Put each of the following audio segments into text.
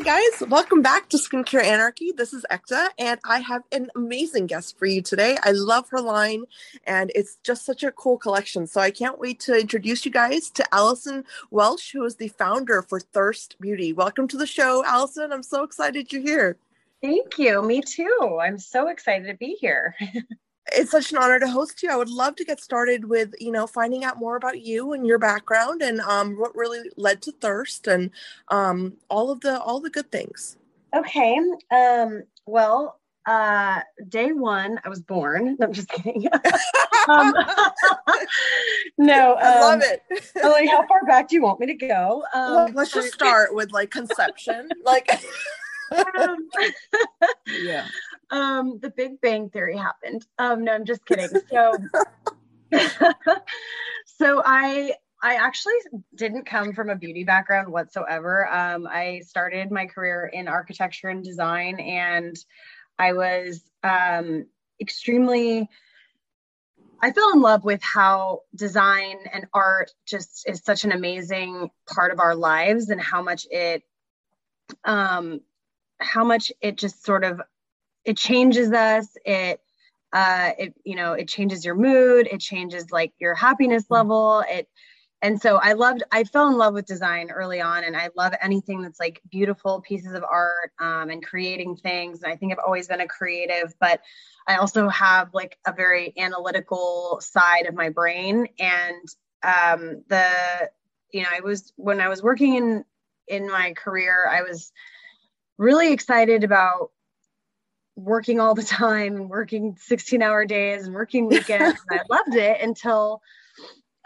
Hi guys, welcome back to Skincare Anarchy. This is Ekta, and I have an amazing guest for you today. I love her line, and it's just such a cool collection. So I can't wait to introduce you guys to Allyson Welch, who is the founder for Thyrst Beauty. Welcome to the show, Allison. I'm so excited you're here. Thank you. Me too. I'm so excited to be here. it's such an honor to host you. I would love to get started with, you know, finding out more about you and your background and um, what really led to Thyrst and um, all of the all the good things. Okay. Um, well, uh, day one, I was born. No, I'm just kidding. um, no, I love um, it. like, how far back do you want me to go? Um, let's just start with like conception. like, um, yeah um, the Big Bang Theory happened. Um, no, I'm just kidding. So, so I I actually didn't come from a beauty background whatsoever. Um, I started my career in architecture and design, and I was um, extremely. I fell in love with how design and art just is such an amazing part of our lives, and how much it, um, how much it just sort of it changes us. It uh it you know it changes your mood. It changes like your happiness mm-hmm. level. It and so i loved i fell in love with design early on and i love anything that's like beautiful pieces of art um, and creating things. And i think i've always been a creative but i also have like a very analytical side of my brain. And um, the you know i was when i was working in in my career i was really excited about working all the time and working 16 hour days and working weekends. and I loved it until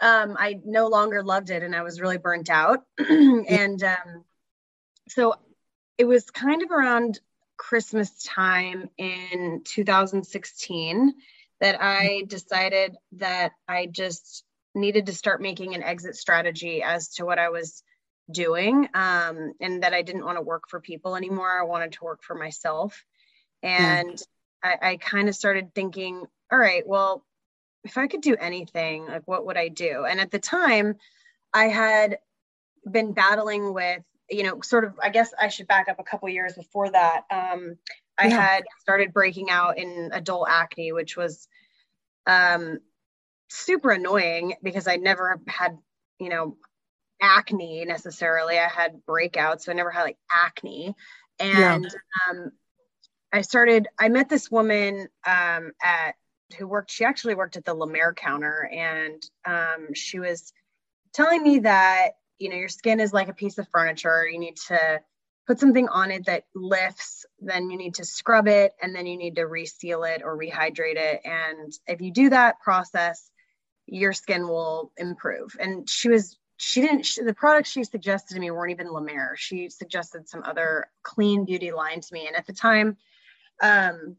um, I no longer loved it and I was really burnt out. and um, so it was kind of around Christmas time in 2016 that I decided that I just needed to start making an exit strategy as to what I was doing um, and that I didn't want to work for people anymore. I wanted to work for myself. And I, I kind of started thinking, all right, well, if I could do anything, like what would I do? And at the time, I had been battling with, you know, sort of, I guess I should back up a couple years before that. Um, I yeah. had started breaking out in adult acne, which was um, super annoying because I never had, you know, acne necessarily. I had breakouts, so I never had like acne. And yeah. um, I started, I met this woman um, at who worked, she actually worked at the La Mer counter and um, she was telling me that, you know, your skin is like a piece of furniture. You need to put something on it that lifts, then you need to scrub it, and then you need to reseal it or rehydrate it. And if you do that process, your skin will improve. And she was she didn't she, the products she suggested to me weren't even La Mer. She suggested some other clean beauty line to me. And at the time, um,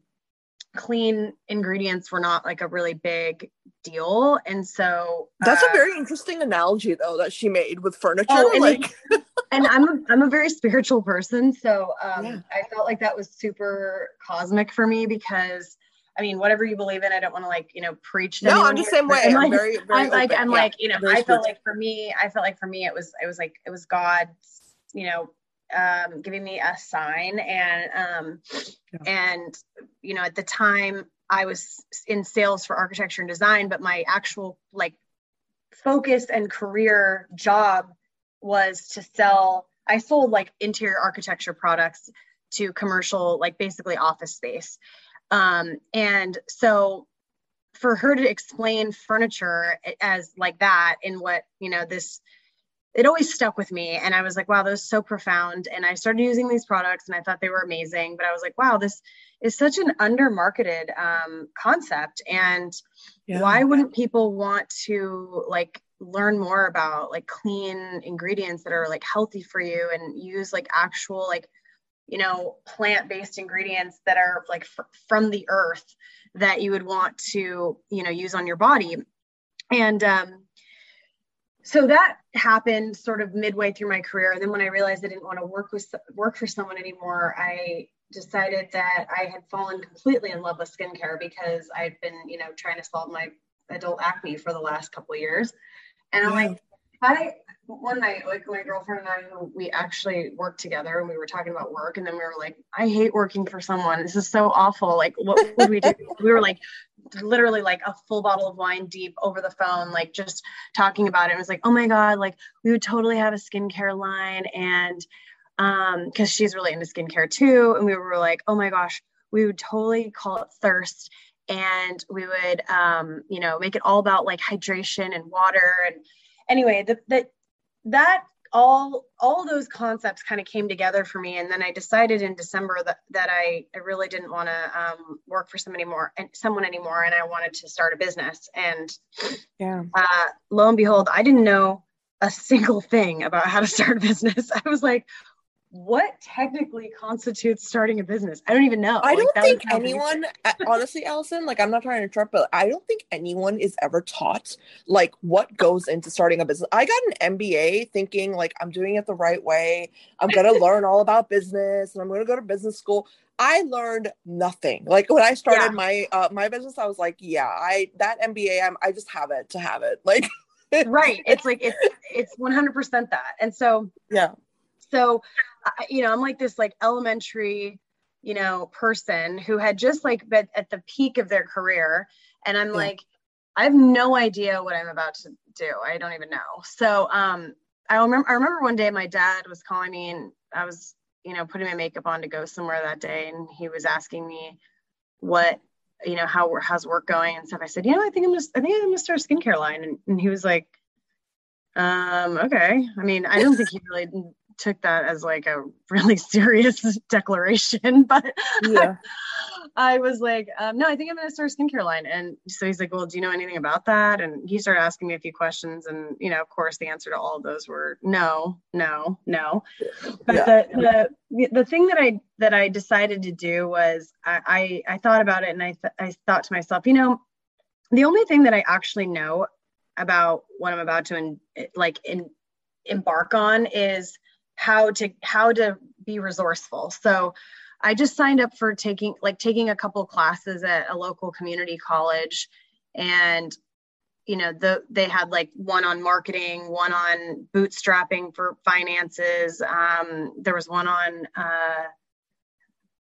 clean ingredients were not like a really big deal and so that's uh, a very interesting analogy though that she made with furniture oh, and like and i'm a, i'm a very spiritual person so um, yeah. i felt like that was super cosmic for me because I mean, whatever you believe in, I don't want to like, you know, preach. no, I'm the same way. I'm, like, very, very I'm like, I'm yeah, like, you know, I felt like for me, I felt like for me, it was, it was like, it was God, you know, um, giving me a sign and um, yeah. and you know at the time I was in sales for architecture and design, but my actual like focus and career job was to sell. I sold like interior architecture products to commercial, like basically office space. Um, and so for her to explain furniture as like that in what you know this it always stuck with me. And I was like, wow, that was so profound. And I started using these products and I thought they were amazing. But I was like, wow, this is such an under marketed um, concept. And yeah. why wouldn't people want to like learn more about like clean ingredients that are like healthy for you and use like actual like you know plant based ingredients that are like f- from the earth that you would want to you know use on your body. And um so that happened sort of midway through my career. And then when i realized i didn't want to work with work for someone anymore i decided that i had fallen completely in love with skincare because i've been you know trying to solve my adult acne for the last couple of years. And i'm like i one night like my girlfriend and i we actually worked together and we were talking about work and then we were like i hate working for someone this is so awful like what would we do we were like literally like a full bottle of wine deep over the phone, like just talking about it. It was like, oh my God, like we would totally have a skincare line. And um, because she's really into skincare too. And we were like, oh my gosh, we would totally call it Thyrst. And we would um, you know, make it all about like hydration and water. And anyway, the, the that all all those concepts kind of came together for me. And then i decided in december that, that i, I really didn't want to um, work for someone anymore and someone anymore and i wanted to start a business. And yeah. uh, lo and behold i didn't know a single thing about how to start a business. I was like what technically constitutes starting a business? I don't even know. I don't like, think anyone, honestly, Allyson, like I'm not trying to interrupt, but I don't think anyone is ever taught like what goes into starting a business. I got an MBA thinking like I'm doing it the right way. I'm gonna learn all about business and I'm gonna go to business school. I learned nothing. Like when I started yeah. my uh, my business, I was like, yeah, I that MBA, I'm I just have it to have it. Like right. It's like it's it's 100% that. And so yeah. So you know, I'm like this like elementary, you know, person who had just like been at the peak of their career. And I'm yeah. like, I have no idea what I'm about to do. I don't even know. So um I remember I remember one day my dad was calling me and I was, you know, putting my makeup on to go somewhere that day and he was asking me what you know how how's work going and stuff. I said, you know, I think I'm just I think I'm gonna start a skincare line. And, and he was like, um, okay. I mean, I don't think he really took that as like a really serious declaration, but yeah. I, I was like, um, no, I think I'm going to start a skincare line. And so he's like, well, do you know anything about that? And he started asking me a few questions. And, you know, of course, the answer to all of those were no, no, no. But yeah. the, the, the thing that I, that I decided to do was I, I, I thought about it and I, th- I thought to myself, you know, the only thing that I actually know about what I'm about to in, like in, embark on is how to how to be resourceful. So i just signed up for taking like taking a couple classes at a local community college. And you know the they had like one on marketing one on bootstrapping for finances. Um, there was one on uh,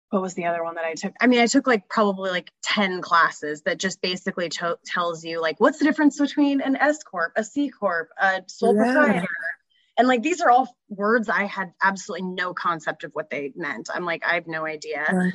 what was the other one that i took? I mean i took like probably like 10 classes that just basically to- tells you like what's the difference between an s corp a c corp a sole yeah. proprietor and like these are all words i had absolutely no concept of what they meant. I'm like i have no idea. Right.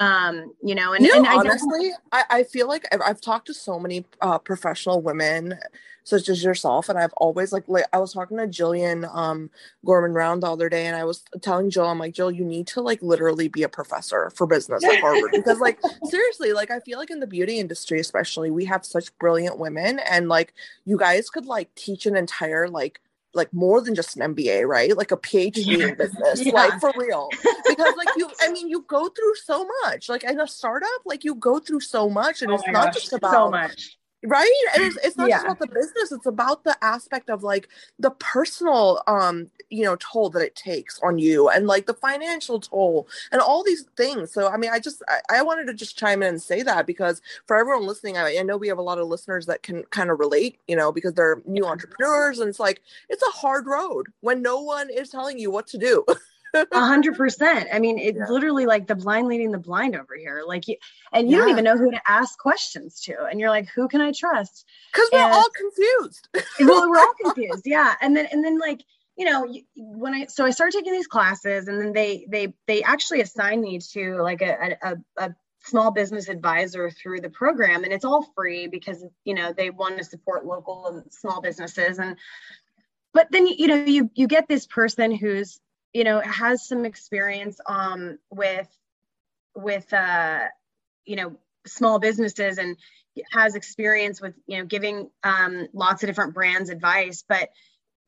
um you know and, you know, I honestly I, I feel like I've, I've talked to so many uh, professional women such as yourself and i've always like, like i was talking to jillian um gorman round the other day and i was telling jill i'm like jill you need to like literally be a professor for business at harvard. Because like seriously like i feel like in the beauty industry especially we have such brilliant women and like you guys could like teach an entire like like more than just an MBA, right? Like a PhD yeah. in business, yeah. like for real. Because like you, I mean, you go through so much. Like in a startup, like you go through so much, and oh it's not gosh, just about so much right? And it's, it's not yeah. just about the business it's about the aspect of like the personal um you know toll that it takes on you and like the financial toll and all these things. So i mean i just i, I wanted to just chime in and say that because for everyone listening I, I know we have a lot of listeners that can kind of relate you know because they're new entrepreneurs and it's like it's a hard road when no one is telling you what to do A hundred percent. I mean, it's yeah. literally like the blind leading the blind over here. Like you, and you yeah. don't even know who to ask questions to. And you're like, who can I trust? Because we're all confused. well, we're all confused. Yeah. And then, and then like, you know, when I, so I started taking these classes and then they, they, they actually assigned me to like a, a, a small business advisor through the program and it's all free because you know they want to support local and small businesses and but then you know you you get this person who's you know has some experience um with with uh you know small businesses and has experience with you know giving um, lots of different brands advice but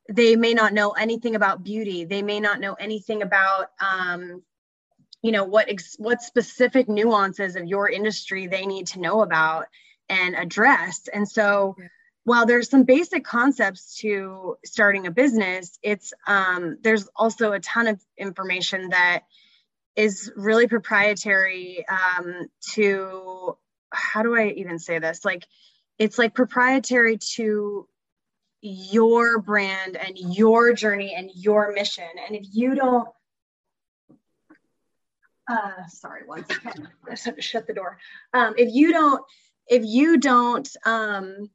they may not know anything about beauty they may not know anything about um, you know what ex- what specific nuances of your industry they need to know about and address and so yeah. While there's some basic concepts to starting a business it's um, there's also a ton of information that is really proprietary um, to how do I even say this? Like, it's like proprietary to your brand and your journey and your mission. And if you don't, uh, sorry, one second. I just have to shut the door. Um, if you don't, if you don't um,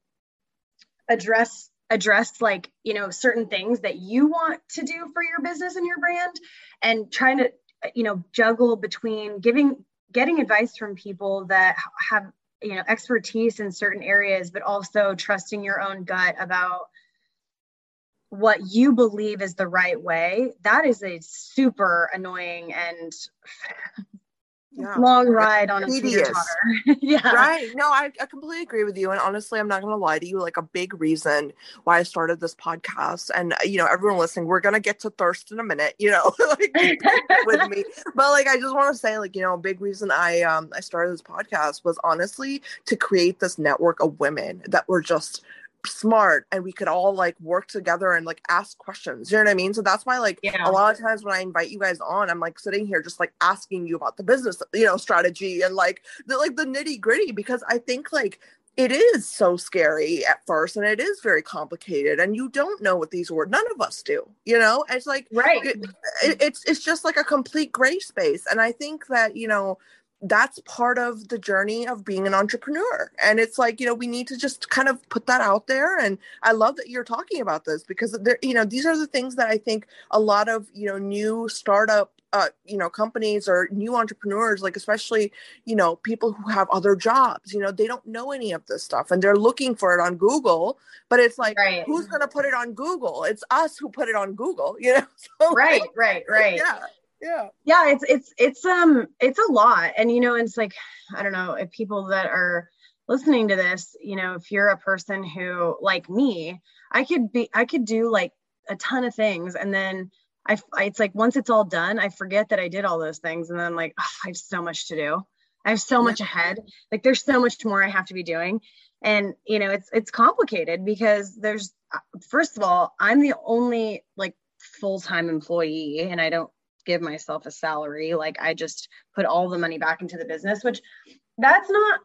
address address like you know certain things that you want to do for your business and your brand, and trying to you know juggle between giving getting advice from people that have you know expertise in certain areas but also trusting your own gut about what you believe is the right way. That is a super annoying and yeah. long ride on a yeah. Right. No, I, I completely agree with you. And honestly, I'm not going to lie to you. Like a big reason why I started this podcast, and you know, everyone listening, we're going to get to Thyrst in a minute. You know, like with me. But like, I just want to say, like, you know, a big reason I um I started this podcast was honestly to create this network of women that were just smart and we could all like work together and like ask questions. You know what I mean? So that's why like yeah. a lot of times when I invite you guys on, I'm like sitting here just like asking you about the business, you know, strategy and like the like the nitty gritty because I think like it is so scary at first and it is very complicated and you don't know what these words none of us do you know it's like right it, it, it's it's just like a complete gray space and i think that you know that's part of the journey of being an entrepreneur. And it's like you know we need to just kind of put that out there. And i love that you're talking about this because there you know these are the things that i think a lot of you know new startup uh, you know companies or new entrepreneurs like especially you know people who have other jobs you know they don't know any of this stuff and they're looking for it on google but it's like right. who's going to put it on google? It's us who put it on google you know? So, right right right. Yeah yeah. Yeah it's it's it's um it's a lot. And you know it's like i don't know if people that are listening to this you know if you're a person who like me i could be i could do like a ton of things. And then I, it's like once it's all done i forget that i did all those things. And then i'm like oh, i have so much to do. I have so much ahead. Like there's so much more i have to be doing. And you know it's it's complicated because there's first of all i'm the only like full-time employee and i don't give myself a salary. Like I just put all the money back into the business, which that's not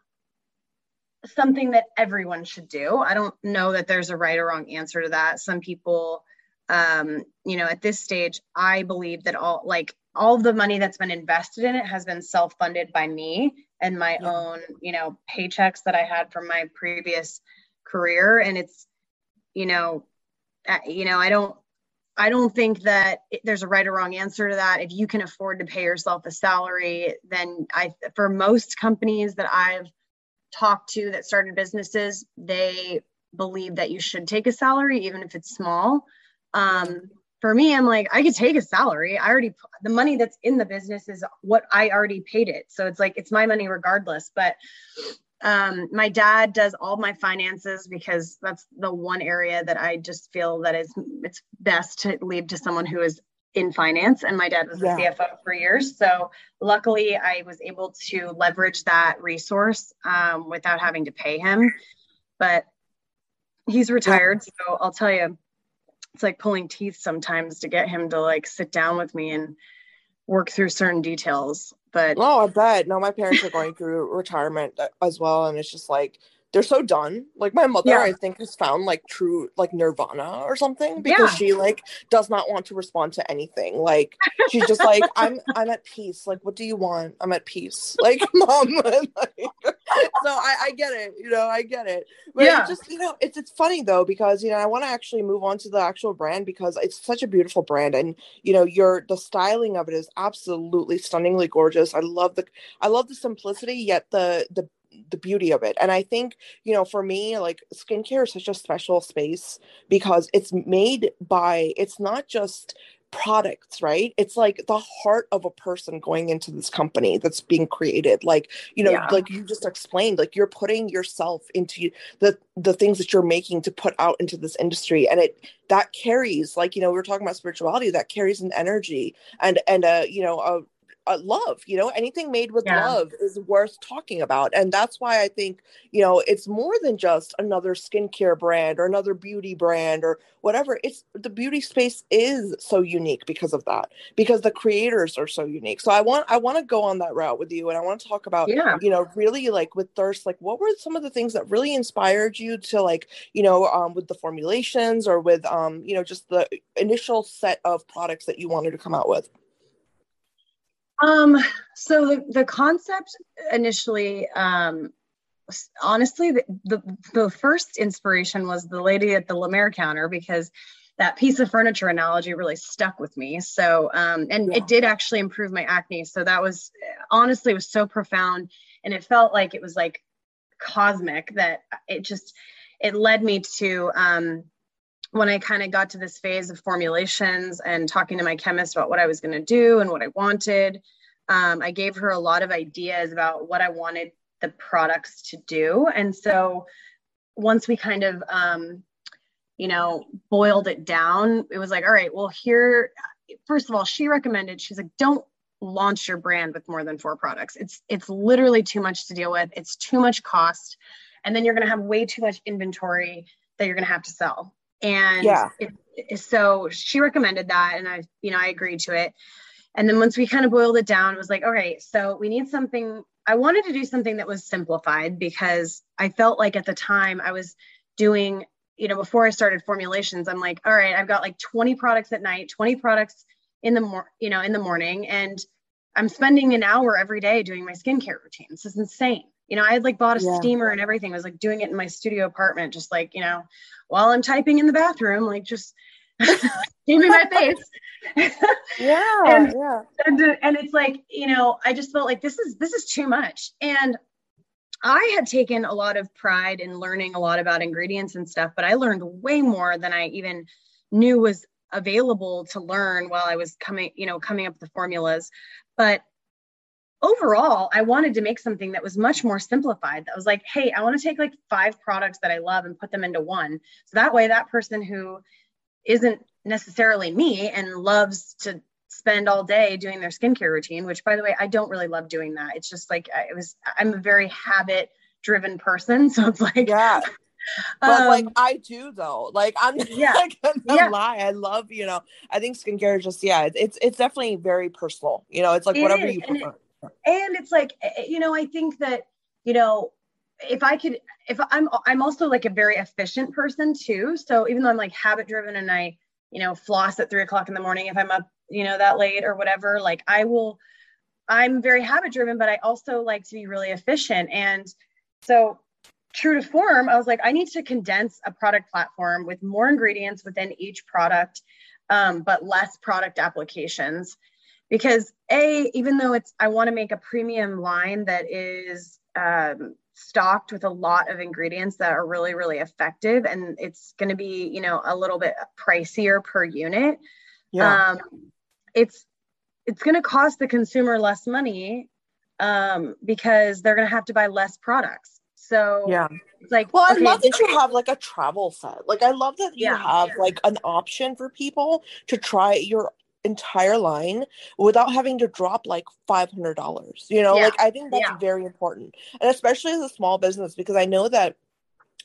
something that everyone should do. I don't know that there's a right or wrong answer to that. Some people, um, you know, at this stage, I believe that all like all the money that's been invested in it has been self-funded by me and my yeah. own, you know, paychecks that I had from my previous career. And it's, you know, you know, I don't I don't think that there's a right or wrong answer to that. If you can afford to pay yourself a salary, then I, for most companies that I've talked to that started businesses, they believe that you should take a salary, even if it's small. Um, for me, I'm like, I could take a salary. I already, the money that's in the business is what I already paid it. So it's like, it's my money regardless. But um, my dad does all my finances because that's the one area that I just feel that is it's best to leave to someone who is in finance. And my dad was yeah. a CFO for years. So luckily I was able to leverage that resource um, without having to pay him. But he's retired. Yeah. so I'll tell you it's like pulling teeth sometimes to get him to like sit down with me and work through certain details but oh, I bet. No, my parents are going through retirement uh, as well, and it's just like they're so done. Like my mother, yeah. I think, has found like true like nirvana or something because yeah. she like does not want to respond to anything. Like she's just like, I'm I'm at peace. Like, what do you want? I'm at peace. Like, mom. like, so I, I get it. You know, I get it. But yeah. It just you know, it's it's funny though because you know I want to actually move on to the actual brand because it's such a beautiful brand and you know your the styling of it is absolutely stunningly gorgeous. I love the I love the simplicity yet the the the beauty of it. And i think you know for me like skincare is such a special space because it's made by it's not just products right? It's like the heart of a person going into this company that's being created. Like you know yeah. like you just explained like you're putting yourself into the the things that you're making to put out into this industry. And it that carries like you know we are talking about spirituality that carries an energy and and a you know a uh, love you know anything made with yeah. love is worth talking about and that's why i think you know it's more than just another skincare brand or another beauty brand or whatever it's the beauty space is so unique because of that because the creators are so unique so i want i want to go on that route with you and i want to talk about yeah. you know really like with Thyrst like what were some of the things that really inspired you to like you know um, with the formulations or with um you know just the initial set of products that you wanted to come out with um, so the, the concept initially, um, honestly, the, the, the first inspiration was the lady at the La Mer counter because that piece of furniture analogy really stuck with me. So, um, and yeah. it did actually improve my acne. So that was honestly, was so profound. And it felt like it was like cosmic that it just, it led me to, um, when I kind of got to this phase of formulations and talking to my chemist about what I was going to do and what I wanted, um, I gave her a lot of ideas about what I wanted the products to do. And so once we kind of, um, you know, boiled it down, it was like, all right, well, here, first of all, she recommended, she's like, don't launch your brand with more than four products. It's it's literally too much to deal with. It's too much cost. And then you're going to have way too much inventory that you're going to have to sell. And yeah. It, so she recommended that and I, you know, I agreed to it. And then once we kind of boiled it down, it was like, okay, so we need something. I wanted to do something that was simplified because I felt like at the time I was doing, you know, before I started formulations, I'm like, all right, I've got like 20 products at night, 20 products in the mor- you know, in the morning. And I'm spending an hour every day doing my skincare routine. This is insane. You know, I had like bought a yeah. steamer and everything. I was like doing it in my studio apartment, just like, you know, while I'm typing in the bathroom, like just steaming my face. yeah, and, yeah. And, and it's like, you know, I just felt like this is this is too much. And I had taken a lot of pride in learning a lot about ingredients and stuff, but I learned way more than I even knew was available to learn while I was coming, you know, coming up with the formulas. But overall, I wanted to make something that was much more simplified. That was like, hey, I want to take like five products that I love and put them into one. So that way, that person who isn't necessarily me and loves to spend all day doing their skincare routine, which by the way, I don't really love doing that. It's just like it was I'm a very habit driven person. So it's like yeah. But um, like I do though. Like I'm yeah. like I'm yeah. lie. I love, you know, I think skincare is just yeah, it's it's definitely very personal. You know, it's like it whatever is. you prefer. And, it's like eh, eh, you know, I think that, you know, if I could, if I'm, I'm also like a very efficient person too. So even though I'm like habit driven and I, you know, floss at three o'clock in the morning if I'm up, you know, that late or whatever, like I will, I'm very habit driven, but I also like to be really efficient. And so true to form, I was like, I need to condense a product platform with more ingredients within each product, um, but less product applications. Because a, even though it's, I want to make a premium line that is um, stocked with a lot of ingredients that are really really effective and it's going to be you know a little bit pricier per unit yeah. um it's it's going to cost the consumer less money um because they're going to have to buy less products so yeah it's like well okay, i love that you have like a travel set like i love that you yeah, have yeah. like an option for people to try your entire line without having to drop like $500 you know yeah. like i think that's yeah. very important and especially as a small business because i know that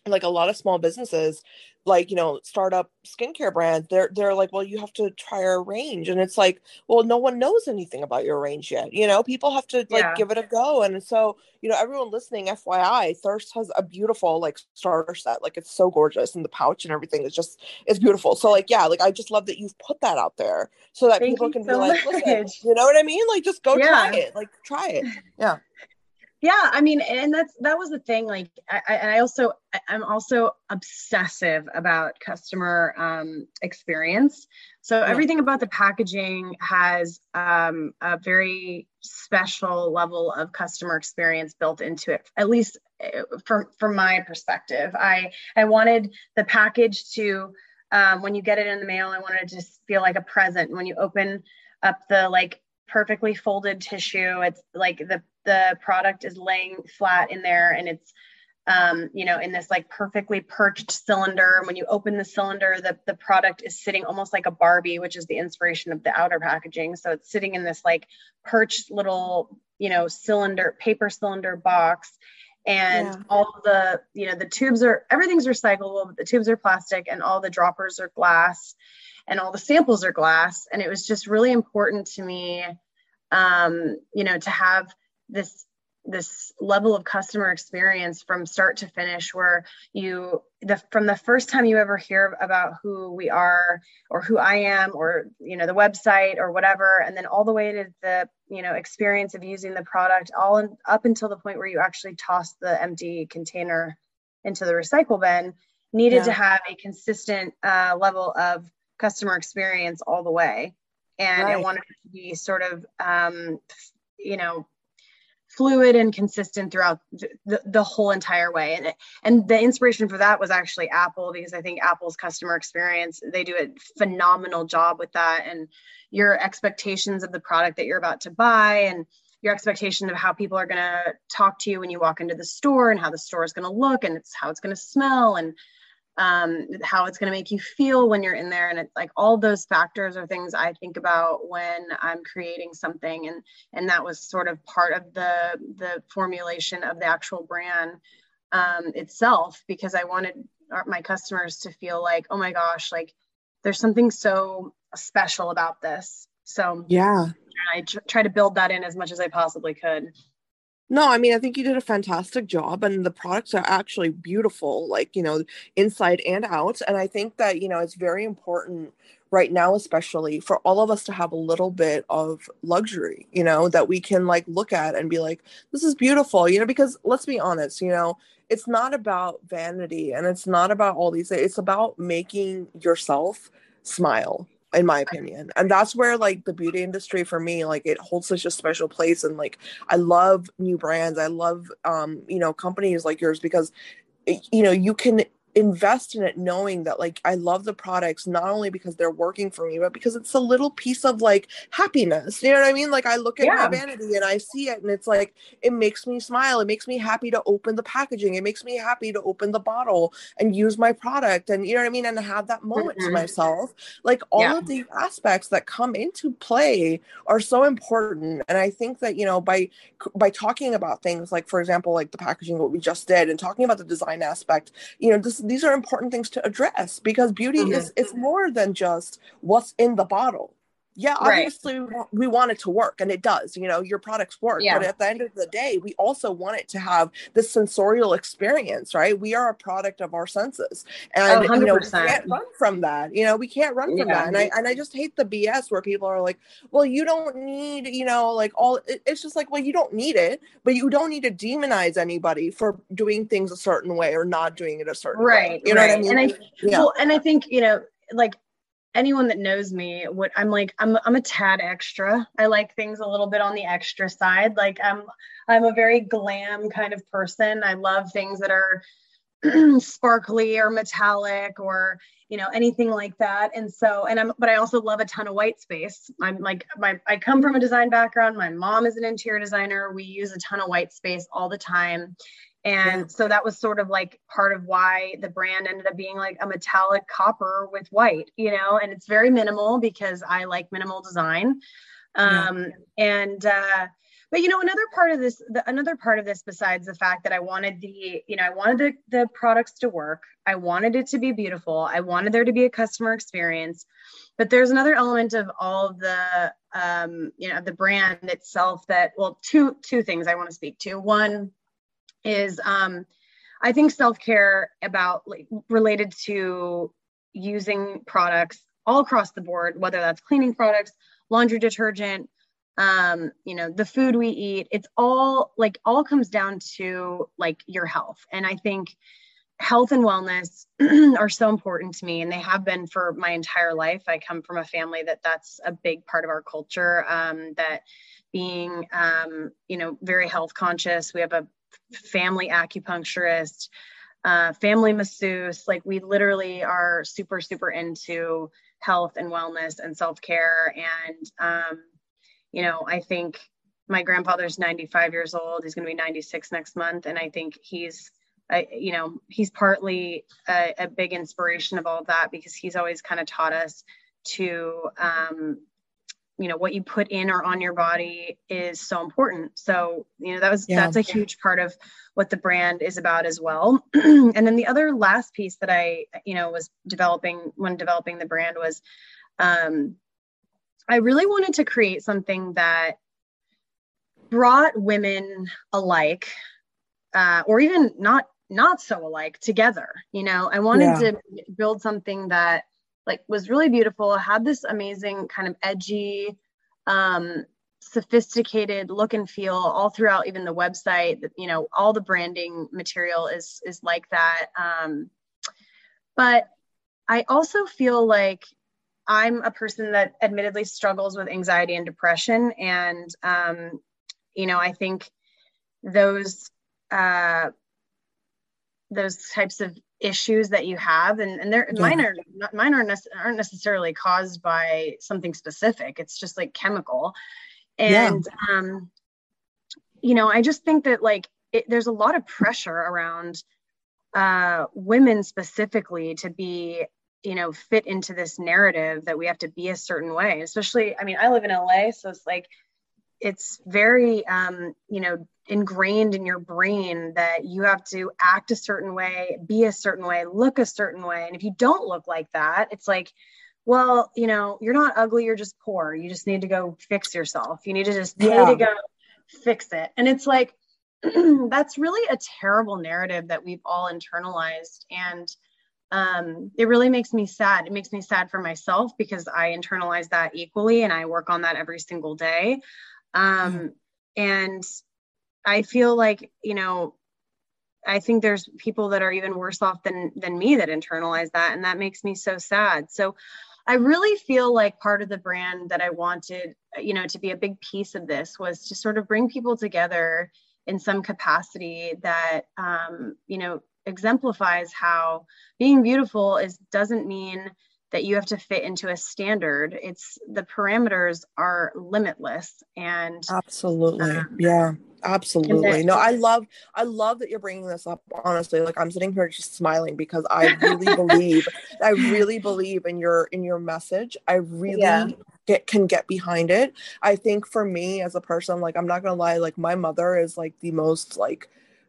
like a lot of small businesses like you know startup skincare brands they're they're like well you have to try our range. And it's like well no one knows anything about your range yet. You know people have to like yeah. give it a go. And so you know everyone listening fyi Thyrst has a beautiful like starter set. Like it's so gorgeous and the pouch and everything is just it's beautiful. So like yeah like i just love that you've put that out there so that Thank people can so be like listen you know what i mean? Like just go yeah. try it. Like try it. Yeah yeah i mean and that's that was the thing like i and i also i'm also obsessive about customer um, experience. So yeah. everything about the packaging has um, a very special level of customer experience built into it at least uh, from from my perspective. I i wanted the package to um, when you get it in the mail i wanted to just feel like a present. When you open up the like perfectly folded tissue it's like the the product is laying flat in there and it's um, you know, in this like perfectly perched cylinder. When you open the cylinder, the, the product is sitting almost like a Barbie, which is the inspiration of the outer packaging. So it's sitting in this like perched little, you know, cylinder, paper cylinder box. And yeah. all the, you know, the tubes are everything's recyclable, but the tubes are plastic and all the droppers are glass and all the samples are glass. And it was just really important to me, um, you know, to have this this level of customer experience from start to finish where you the from the first time you ever hear about who we are or who I am or you know the website or whatever and then all the way to the you know experience of using the product all in, up until the point where you actually toss the empty container into the recycle bin needed yeah. to have a consistent uh, level of customer experience all the way and right. I wanted to be sort of um, you know fluid and consistent throughout the, the whole entire way. And and the inspiration for that was actually apple because i think apple's customer experience they do a phenomenal job with that. And your expectations of the product that you're about to buy and your expectation of how people are going to talk to you when you walk into the store and how the store is going to look and it's how it's going to smell and um, how it's going to make you feel when you're in there. And it's like all those factors are things I think about when I'm creating something. And, and that was sort of part of the, the formulation of the actual brand um, itself, because I wanted my customers to feel like, oh my gosh, like there's something so special about this. So yeah, I tr- try to build that in as much as I possibly could. No, I mean, I think you did a fantastic job, and the products are actually beautiful, like, you know, inside and out. And I think that, you know, it's very important right now, especially for all of us to have a little bit of luxury, you know, that we can like look at and be like, this is beautiful, you know, because let's be honest, you know, it's not about vanity and it's not about all these, it's about making yourself smile in my opinion and that's where like the beauty industry for me like it holds such a special place and like i love new brands i love um you know companies like yours because you know you can invest in it knowing that like I love the products not only because they're working for me but because it's a little piece of like happiness you know what I mean like I look at yeah. my vanity and I see it and it's like it makes me smile it makes me happy to open the packaging it makes me happy to open the bottle and use my product and you know what I mean and have that moment mm-hmm. to myself like all yeah. of these aspects that come into play are so important and I think that you know by by talking about things like for example like the packaging what we just did and talking about the design aspect you know this these are important things to address because beauty mm-hmm. is it's more than just what's in the bottle yeah obviously right. we, want, it to work and it does you know your products work yeah. but at the end of the day we also want it to have this sensorial experience right we are a product of our senses oh, and oh, you know we can't run from that you know we can't run from yeah. that and i and i just hate the bs where people are like well you don't need you know like all it's just like well you don't need it but you don't need to demonize anybody for doing things a certain way or not doing it a certain right way you know right. what i mean and i yeah. well and i think you know like anyone that knows me what i'm like I'm, I'm a tad extra. I like things a little bit on the extra side. Like i'm i'm a very glam kind of person. I love things that are sparkly or metallic or you know anything like that and so and i'm but i also love a ton of white space i'm like my i come from a design background my mom is an interior designer we use a ton of white space all the time and yeah. so that was sort of like part of why the brand ended up being like a metallic copper with white, you know, and it's very minimal because I like minimal design. Um, yeah. and, uh, but you know, another part of this, the, another part of this, besides the fact that I wanted the, you know, I wanted the, the products to work, I wanted it to be beautiful, I wanted there to be a customer experience, but there's another element of all of the, um, you know, the brand itself that, well, two two things I want to speak to. One, is um, I think self care about like related to using products all across the board, whether that's cleaning products, laundry detergent, um you know the food we eat it's all like all comes down to like your health. And i think health and wellness are so important to me and they have been for my entire life. I come from a family that that's a big part of our culture um, that being um, you know very health conscious we have a family acupuncturist uh, family masseuse like we literally are super super into health and wellness and self-care and um, you know i think my grandfather's 95 years old he's going to be 96 next month and i think he's I, you know, he's partly a, a, big inspiration of all of that because he's always kind of taught us to, um, you know, what you put in or on your body is so important. So, you know, that was, yeah. that's a huge part of what the brand is about as well. and then the other last piece that I, you know, was developing when developing the brand was, um, I really wanted to create something that brought women alike uh, or even not not so alike together you know i wanted yeah. to build something that like was really beautiful had this amazing kind of edgy um sophisticated look and feel all throughout even the website you know all the branding material is is like that um but i also feel like i'm a person that admittedly struggles with anxiety and depression and um you know i think those uh those types of issues that you have and, and they're yeah. mine are not mine aren't, aren't necessarily caused by something specific it's just like chemical and yeah. um you know i just think that like it, there's a lot of pressure around uh women specifically to be you know fit into this narrative that we have to be a certain way especially i mean i live in la so it's like it's very um you know ingrained in your brain that you have to act a certain way, be a certain way, look a certain way. And if you don't look like that, it's like, well, you know, you're not ugly, you're just poor. You just need to go fix yourself. You need to just pay yeah. to go fix it. And it's like, that's really a terrible narrative that we've all internalized. And um, it really makes me sad. It makes me sad for myself because I internalize that equally and I work on that every single day. Um, mm. And I feel like, you know, I think there's people that are even worse off than than me that internalize that and that makes me so sad. So I really feel like part of the brand that I wanted, you know, to be a big piece of this was to sort of bring people together in some capacity that um, you know, exemplifies how being beautiful is doesn't mean that you have to fit into a standard. It's the parameters are limitless and absolutely. Um, yeah absolutely no i love i love that you're bringing this up honestly like i'm sitting here just smiling because i really believe i really believe in your in your message i really yeah. get can get behind it i think for me as a person like i'm not gonna lie like my mother is like the most like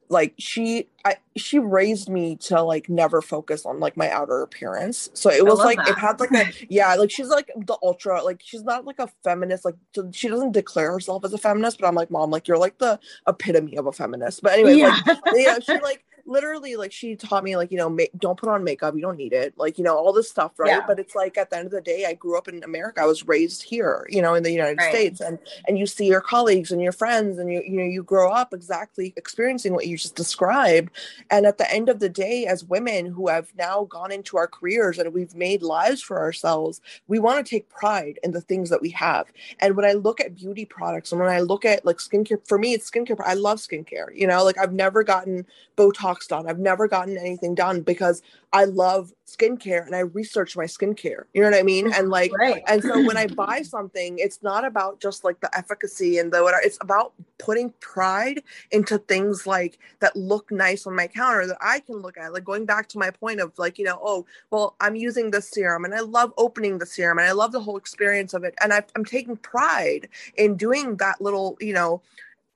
like she I she raised me to like never focus on like my outer appearance. So it was like that. it had like a yeah, like she's like the ultra like she's not like a feminist like she doesn't declare herself as a feminist, but I'm like mom like you're like the epitome of a feminist. But anyway, yeah. like yeah, she like literally like she taught me like you know make, don't put on makeup you don't need it like you know all this stuff right yeah. but it's like at the end of the day i grew up in america i was raised here you know in the united right. states and and you see your colleagues and your friends and you you know you grow up exactly experiencing what you just described and at the end of the day as women who have now gone into our careers and we've made lives for ourselves we want to take pride in the things that we have and when i look at beauty products and when i look at like skincare for me it's skincare i love skincare you know like i've never gotten botox done. I've never gotten anything done because I love skincare and I research my skincare. You know what I mean? And like, right. and so when I buy something, it's not about just like the efficacy and the whatever. It's about putting pride into things like that look nice on my counter that I can look at. Like going back to my point of like, you know, oh, well, I'm using this serum and I love opening the serum and I love the whole experience of it. And I, I'm taking pride in doing that little, you know,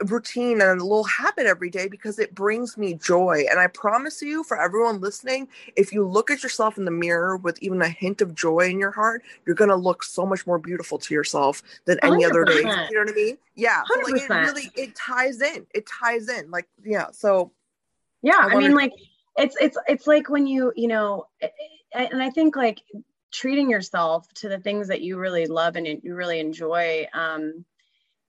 routine and a little habit every day because it brings me joy. And I promise you, for everyone listening, if you look at yourself in the mirror with even a hint of joy in your heart, you're going to look so much more beautiful to yourself than any 100%. other day. You know what I mean? Yeah. So like it really it ties in. It ties in. Like yeah. So yeah, I, I mean, like it's it's it's like when you you know, and I think like treating yourself to the things that you really love and you really enjoy. Um,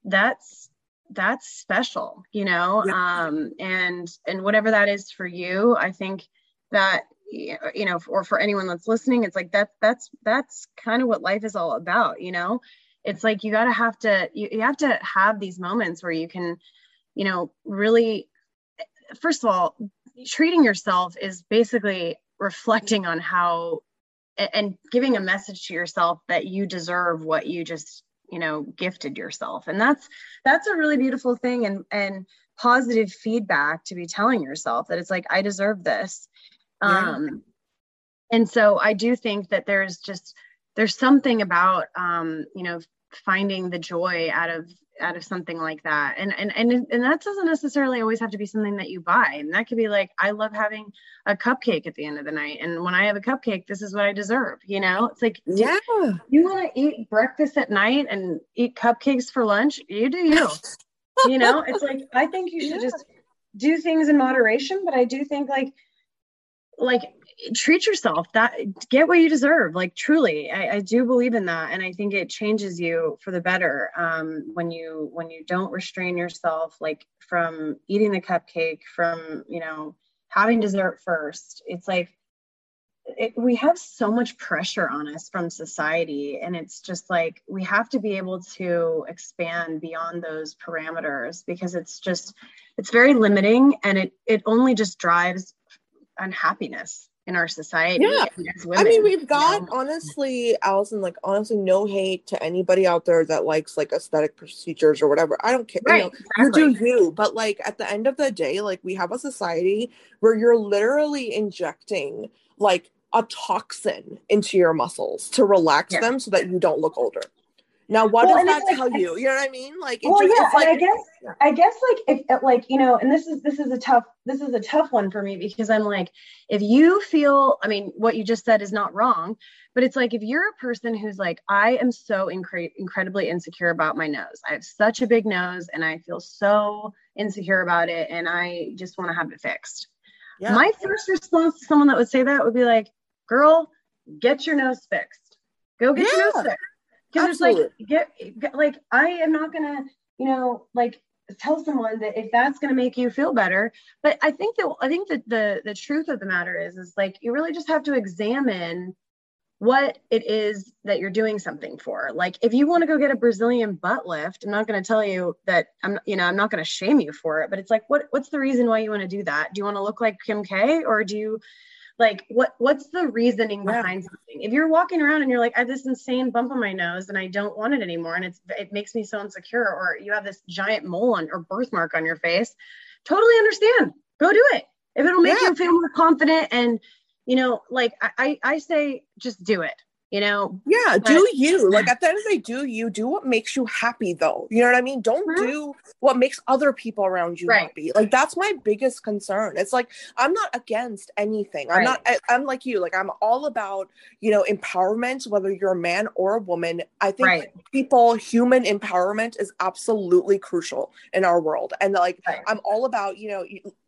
that's that's special you know yeah. um and and whatever that is for you i think that you know or for anyone that's listening it's like that that's that's kind of what life is all about you know it's like you got to have to you, you have to have these moments where you can you know really first of all treating yourself is basically reflecting on how and giving a message to yourself that you deserve what you just you know gifted yourself and that's that's a really beautiful thing and and positive feedback to be telling yourself that it's like i deserve this yeah. um and so i do think that there's just there's something about um you know finding the joy out of out of something like that. And and and and that doesn't necessarily always have to be something that you buy. And that could be like i love having a cupcake at the end of the night. And when i have a cupcake this is what i deserve you know? It's like yeah. you, want to eat breakfast at night and eat cupcakes for lunch? You do you. You know? It's like i think you should yeah. just do things in moderation but i do think like like treat yourself. That get what you deserve like truly. I, I, do believe in that and i think it changes you for the better um, when you when you don't restrain yourself like from eating the cupcake from you know having dessert first. It's like it, we have so much pressure on us from society and it's just like we have to be able to expand beyond those parameters because it's just it's very limiting and it it only just drives unhappiness in our society. Yeah. Women, I mean, we've got you know? honestly, Allyson, like honestly, no hate to anybody out there that likes like aesthetic procedures or whatever. I don't care. Right, you, know, exactly. you do you, but like at the end of the day, like we have a society where you're literally injecting like a toxin into your muscles to relax yeah. them so that you don't look older. Now, what well, does that like, tell you? You know what I mean? Like, well, just, yeah, like, I guess, yeah. I guess, like, if, like, you know, and this is this is a tough this is a tough one for me because I'm like, if you feel, I mean, what you just said is not wrong, but it's like if you're a person who's like, I am so incre- incredibly insecure about my nose. I have such a big nose, and I feel so insecure about it, and I just want to have it fixed. Yeah. My first response to someone that would say that would be like, "Girl, get your nose fixed. Go get yeah. your nose fixed." Because it's like get, get like i am not gonna you know like tell someone that if that's going to make you feel better. But i think that i think that the the truth of the matter is is like you really just have to examine what it is that you're doing something for. Like if you want to go get a brazilian butt lift i'm not going to tell you that i'm you know i'm not going to shame you for it but it's like what what's the reason why you want to do that? Do you want to look like kim k or do you like what what's the reasoning behind yeah. something if you're walking around and you're like i have this insane bump on my nose and i don't want it anymore and it's it makes me so insecure or you have this giant mole on or birthmark on your face totally understand go do it if it'll make yeah. you feel more confident and you know like I, I say just do it you know yeah but, do you like at the end of the day do you do what makes you happy though you know what i mean don't mm-hmm. do what makes other people around you right. happy like that's my biggest concern it's like i'm not against anything i'm not I, am like you like i'm all about you know empowerment whether you're a man or a woman i think right. people human empowerment is absolutely crucial in our world and like right. i'm all about you know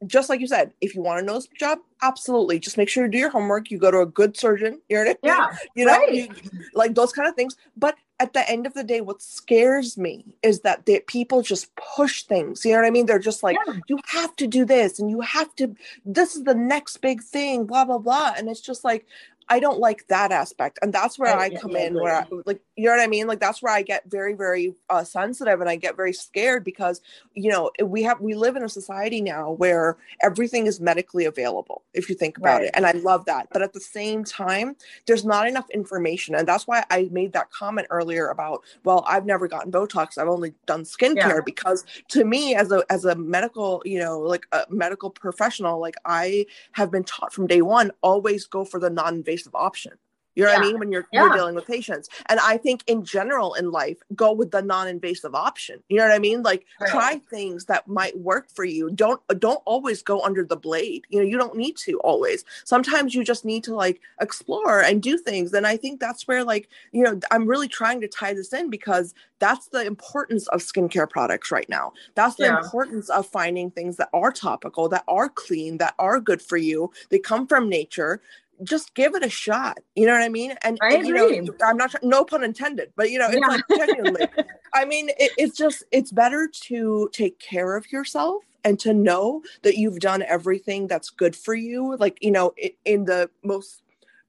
just like you said if you want a nose job absolutely. Just make sure you do your homework. You go to a good surgeon. You know what I mean? yeah you know right. you, like those kind of things. But at the end of the day what scares me is that they, people just push things. You know what i mean? They're just like yeah. you have to do this and you have to this is the next big thing blah blah blah. And it's just like I don't like that aspect. And that's where I, I come in, where I, like, you know what I mean? Like, that's where I get very, very uh, sensitive and I get very scared because, you know, we have, we live in a society now where everything is medically available, if you think about right. it. And I love that. But at the same time, there's not enough information. And that's why I made that comment earlier about, well, I've never gotten Botox. I've only done skincare yeah. because to me, as a, as a medical, you know, like a medical professional, like I have been taught from day one, always go for the non invasive invasive option. You know yeah. what I mean? When you're, yeah. you're dealing with patients. And I think in general in life, go with the non-invasive option. You know what I mean? Like right. try things that might work for you. Don't don't always go under the blade. You know, you don't need to always. Sometimes you just need to like explore and do things. And I think that's where like, you know, I'm really trying to tie this in because that's the importance of skincare products right now. That's the yeah. importance of finding things that are topical, that are clean, that are good for you. They come from nature just give it a shot. You know what I mean? And, I and, you know, I'm not no pun intended, but you know, it's yeah. like genuinely. I mean, it, it's just it's better to take care of yourself and to know that you've done everything that's good for you, like you know, in, in the most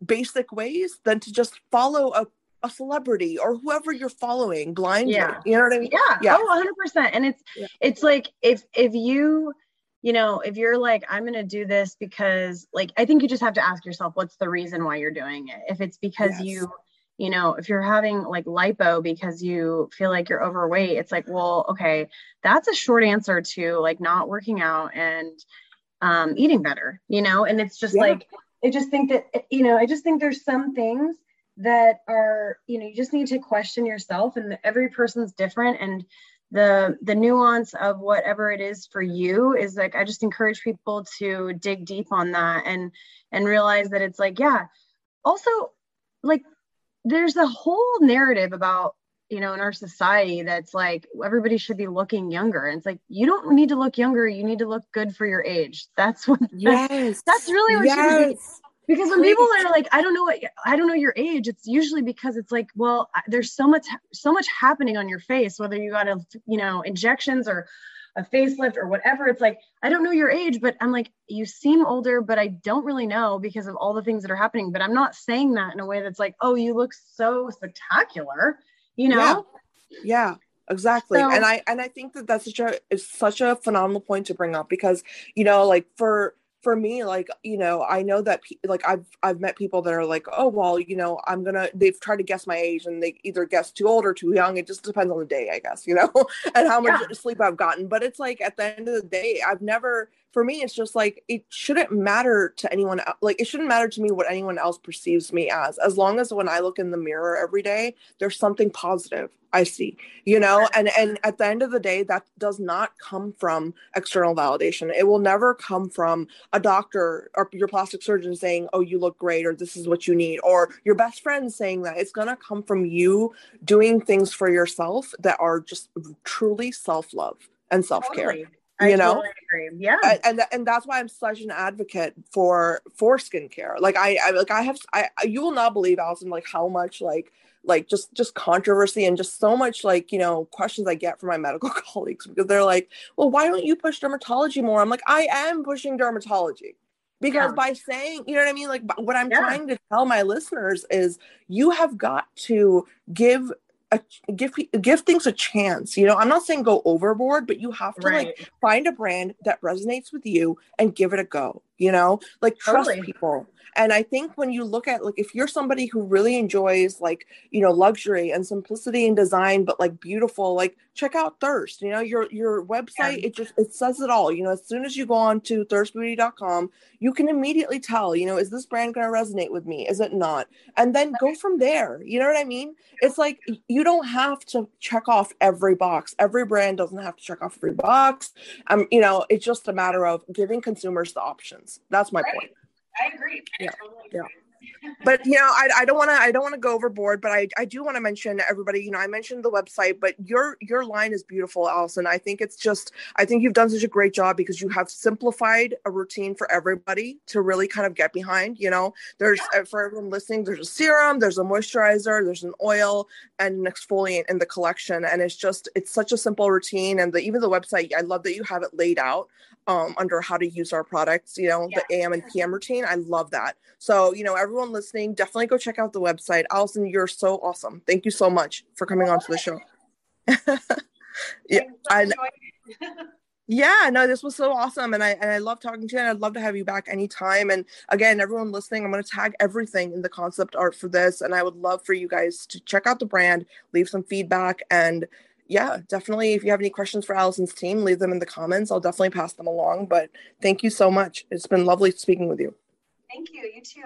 basic ways, than to just follow a a celebrity or whoever you're following blindly. Yeah. You know what I mean? Yeah. yeah. Oh, 100%. And it's yeah. it's like if if you you know, if you're like, I'm going to do this because, like, I think you just have to ask yourself, what's the reason why you're doing it? If it's because yes. you, you know, if you're having like lipo because you feel like you're overweight, it's like, well, okay, that's a short answer to like not working out and um, eating better, you know? And it's just yeah. like, I just think that, you know, I just think there's some things that are, you know, you just need to question yourself and every person's different. And the the nuance of whatever it is for you is like i just encourage people to dig deep on that and and realize that it's like yeah. Also like there's a whole narrative about you know in our society that's like everybody should be looking younger. And it's like you don't need to look younger. You need to look good for your age. That's what yes. that's, that's really what yes. Because when people are like i don't know what i don't know your age it's usually because it's like well there's so much so much happening on your face whether you got a you know injections or a facelift or whatever. It's like i don't know your age but i'm like you seem older but i don't really know because of all the things that are happening. But i'm not saying that in a way that's like oh you look so spectacular you know? Yeah, yeah exactly. So, and i and i think that that's such a it's such a phenomenal point to bring up because you know like for for me like you know i know that pe- like i've i've met people that are like oh well you know i'm gonna they've tried to guess my age and they either guess too old or too young it just depends on the day i guess you know and how much yeah. sleep i've gotten but it's like at the end of the day i've never for me it's just like it shouldn't matter to anyone like it shouldn't matter to me what anyone else perceives me as. As long as when i look in the mirror every day there's something positive i see you know? And and at the end of the day that does not come from external validation. It will never come from a doctor or your plastic surgeon saying oh you look great or this is what you need or your best friend saying that. It's going to come from you doing things for yourself that are just truly self-love and self-care. Totally you know? totally yeah. And and that's why i'm such an advocate for for skincare. Like i, I like i have i you will not believe allyson like how much like like just just controversy and just so much like you know questions i get from my medical colleagues because they're like well why don't you push dermatology more? I'm like i am pushing dermatology. Because yeah. by saying you know what i mean? Like what i'm yeah. trying to tell my listeners is you have got to give a, give give things a chance. You know, I'm not saying go overboard, but you have to right. like find a brand that resonates with you and give it a go. You know, like trust totally. people. And I think when you look at like if you're somebody who really enjoys like, you know, luxury and simplicity and design, but like beautiful, like check out Thyrst. You know, your your website, yeah. it just it says it all. You know, as soon as you go on to thyrstbeauty.com, you can immediately tell, you know, is this brand gonna resonate with me? Is it not? And then go from there. You know what I mean? It's like you don't have to check off every box. Every brand doesn't have to check off every box. Um, you know, it's just a matter of giving consumers the options. That's my right. point. I agree. I yeah. Totally agree. yeah but you know i, I don't want to i don't want to go overboard but i i do want to mention everybody you know i mentioned the website but your your line is beautiful allyson i think it's just i think you've done such a great job because you have simplified a routine for everybody to really kind of get behind you know there's yeah. Uh, for everyone listening there's a serum there's a moisturizer there's an oil and an exfoliant in the collection and it's just it's such a simple routine and the, even the website i love that you have it laid out um, under how to use our products, you know, yeah. the AM and PM routine. I love that. So, you know, everyone listening, definitely go check out the website. Allyson, you're so awesome. Thank you so much for coming on to the show. yeah. I, yeah, no, this was so awesome. And I and I love talking to you and I'd love to have you back anytime. And again, everyone listening, I'm gonna tag everything in the concept art for this. And I would love for you guys to check out the brand, leave some feedback and yeah, definitely. If you have any questions for Allyson's team, leave them in the comments. I'll definitely pass them along. But thank you so much. It's been lovely speaking with you. Thank you. You too.